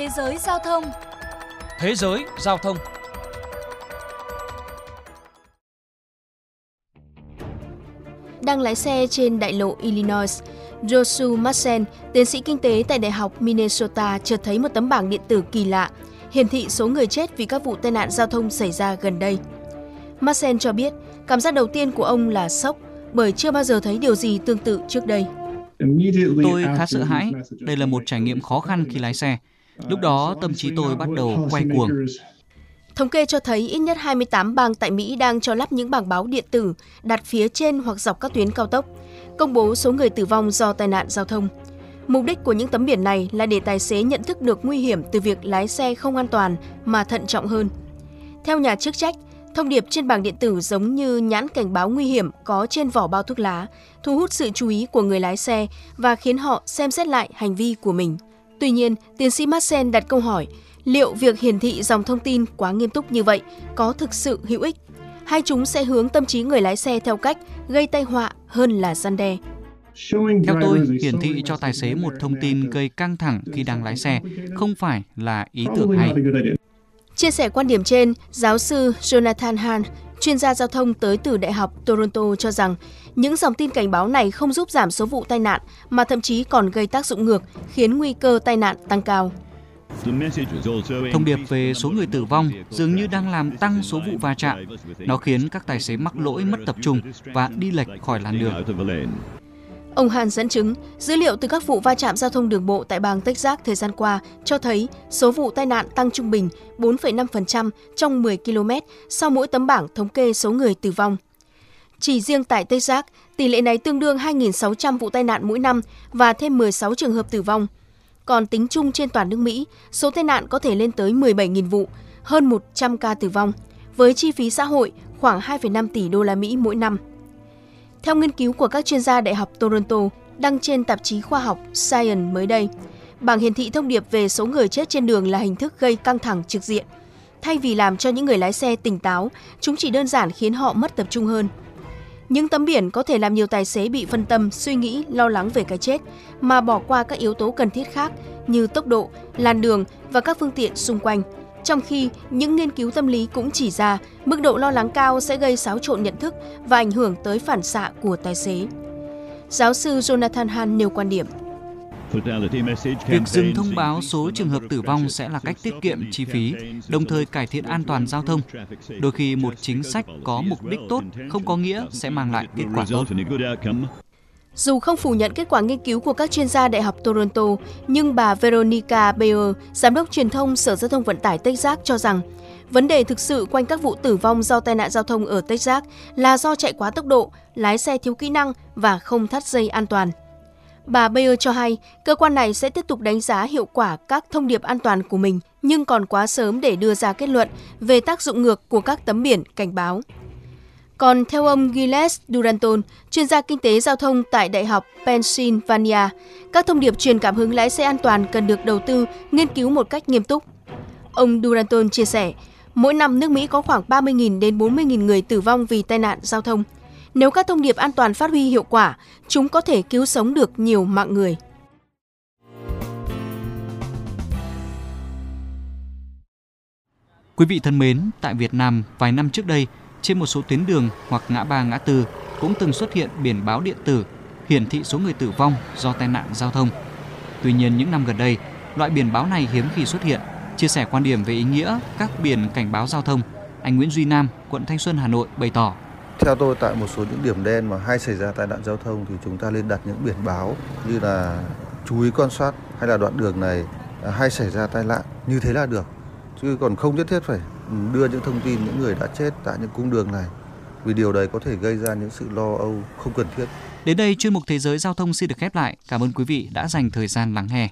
Thế giới giao thông Thế giới giao thông Đang lái xe trên đại lộ Illinois, Joshua Massen, tiến sĩ kinh tế tại Đại học Minnesota chợt thấy một tấm bảng điện tử kỳ lạ, hiển thị số người chết vì các vụ tai nạn giao thông xảy ra gần đây. Massen cho biết, cảm giác đầu tiên của ông là sốc bởi chưa bao giờ thấy điều gì tương tự trước đây. Tôi khá sợ hãi, đây là một trải nghiệm khó khăn khi lái xe. Lúc đó tâm trí tôi bắt đầu quay cuồng. Thống kê cho thấy ít nhất 28 bang tại Mỹ đang cho lắp những bảng báo điện tử đặt phía trên hoặc dọc các tuyến cao tốc, công bố số người tử vong do tai nạn giao thông. Mục đích của những tấm biển này là để tài xế nhận thức được nguy hiểm từ việc lái xe không an toàn mà thận trọng hơn. Theo nhà chức trách, thông điệp trên bảng điện tử giống như nhãn cảnh báo nguy hiểm có trên vỏ bao thuốc lá, thu hút sự chú ý của người lái xe và khiến họ xem xét lại hành vi của mình. Tuy nhiên, tiến sĩ Marcel đặt câu hỏi, liệu việc hiển thị dòng thông tin quá nghiêm túc như vậy có thực sự hữu ích? Hay chúng sẽ hướng tâm trí người lái xe theo cách gây tai họa hơn là gian đe? Theo tôi, hiển thị cho tài xế một thông tin gây căng thẳng khi đang lái xe không phải là ý tưởng hay. Chia sẻ quan điểm trên, giáo sư Jonathan Hahn, chuyên gia giao thông tới từ Đại học Toronto cho rằng những dòng tin cảnh báo này không giúp giảm số vụ tai nạn mà thậm chí còn gây tác dụng ngược, khiến nguy cơ tai nạn tăng cao. Thông điệp về số người tử vong dường như đang làm tăng số vụ va chạm. Nó khiến các tài xế mắc lỗi mất tập trung và đi lệch khỏi làn đường. Ông Hàn dẫn chứng, dữ liệu từ các vụ va chạm giao thông đường bộ tại bang Texas thời gian qua cho thấy số vụ tai nạn tăng trung bình 4,5% trong 10 km sau mỗi tấm bảng thống kê số người tử vong. Chỉ riêng tại Texas, tỷ lệ này tương đương 2.600 vụ tai nạn mỗi năm và thêm 16 trường hợp tử vong. Còn tính chung trên toàn nước Mỹ, số tai nạn có thể lên tới 17.000 vụ, hơn 100 ca tử vong, với chi phí xã hội khoảng 2,5 tỷ đô la Mỹ mỗi năm. Theo nghiên cứu của các chuyên gia Đại học Toronto đăng trên tạp chí khoa học Science mới đây, bảng hiển thị thông điệp về số người chết trên đường là hình thức gây căng thẳng trực diện. Thay vì làm cho những người lái xe tỉnh táo, chúng chỉ đơn giản khiến họ mất tập trung hơn. Những tấm biển có thể làm nhiều tài xế bị phân tâm, suy nghĩ, lo lắng về cái chết, mà bỏ qua các yếu tố cần thiết khác như tốc độ, làn đường và các phương tiện xung quanh – trong khi những nghiên cứu tâm lý cũng chỉ ra mức độ lo lắng cao sẽ gây xáo trộn nhận thức và ảnh hưởng tới phản xạ của tài xế. Giáo sư Jonathan Hahn nêu quan điểm. Việc dừng thông báo số trường hợp tử vong sẽ là cách tiết kiệm chi phí, đồng thời cải thiện an toàn giao thông. Đôi khi một chính sách có mục đích tốt không có nghĩa sẽ mang lại kết quả tốt. Dù không phủ nhận kết quả nghiên cứu của các chuyên gia Đại học Toronto, nhưng bà Veronica Bayer, giám đốc truyền thông Sở Giao thông Vận tải Texas cho rằng vấn đề thực sự quanh các vụ tử vong do tai nạn giao thông ở Texas là do chạy quá tốc độ, lái xe thiếu kỹ năng và không thắt dây an toàn. Bà Bayer cho hay cơ quan này sẽ tiếp tục đánh giá hiệu quả các thông điệp an toàn của mình, nhưng còn quá sớm để đưa ra kết luận về tác dụng ngược của các tấm biển cảnh báo. Còn theo ông Gilles Duranton, chuyên gia kinh tế giao thông tại Đại học Pennsylvania, các thông điệp truyền cảm hứng lái xe an toàn cần được đầu tư, nghiên cứu một cách nghiêm túc. Ông Duranton chia sẻ, mỗi năm nước Mỹ có khoảng 30.000 đến 40.000 người tử vong vì tai nạn giao thông. Nếu các thông điệp an toàn phát huy hiệu quả, chúng có thể cứu sống được nhiều mạng người. Quý vị thân mến, tại Việt Nam vài năm trước đây, trên một số tuyến đường hoặc ngã ba ngã tư cũng từng xuất hiện biển báo điện tử hiển thị số người tử vong do tai nạn giao thông. Tuy nhiên những năm gần đây, loại biển báo này hiếm khi xuất hiện. Chia sẻ quan điểm về ý nghĩa các biển cảnh báo giao thông, anh Nguyễn Duy Nam, quận Thanh Xuân, Hà Nội bày tỏ. Theo tôi tại một số những điểm đen mà hay xảy ra tai nạn giao thông thì chúng ta nên đặt những biển báo như là chú ý quan sát hay là đoạn đường này à, hay xảy ra tai nạn như thế là được chứ còn không nhất thiết phải đưa những thông tin những người đã chết tại những cung đường này, vì điều đấy có thể gây ra những sự lo âu không cần thiết. Đến đây chuyên mục Thế giới Giao thông xin được khép lại. Cảm ơn quý vị đã dành thời gian lắng nghe.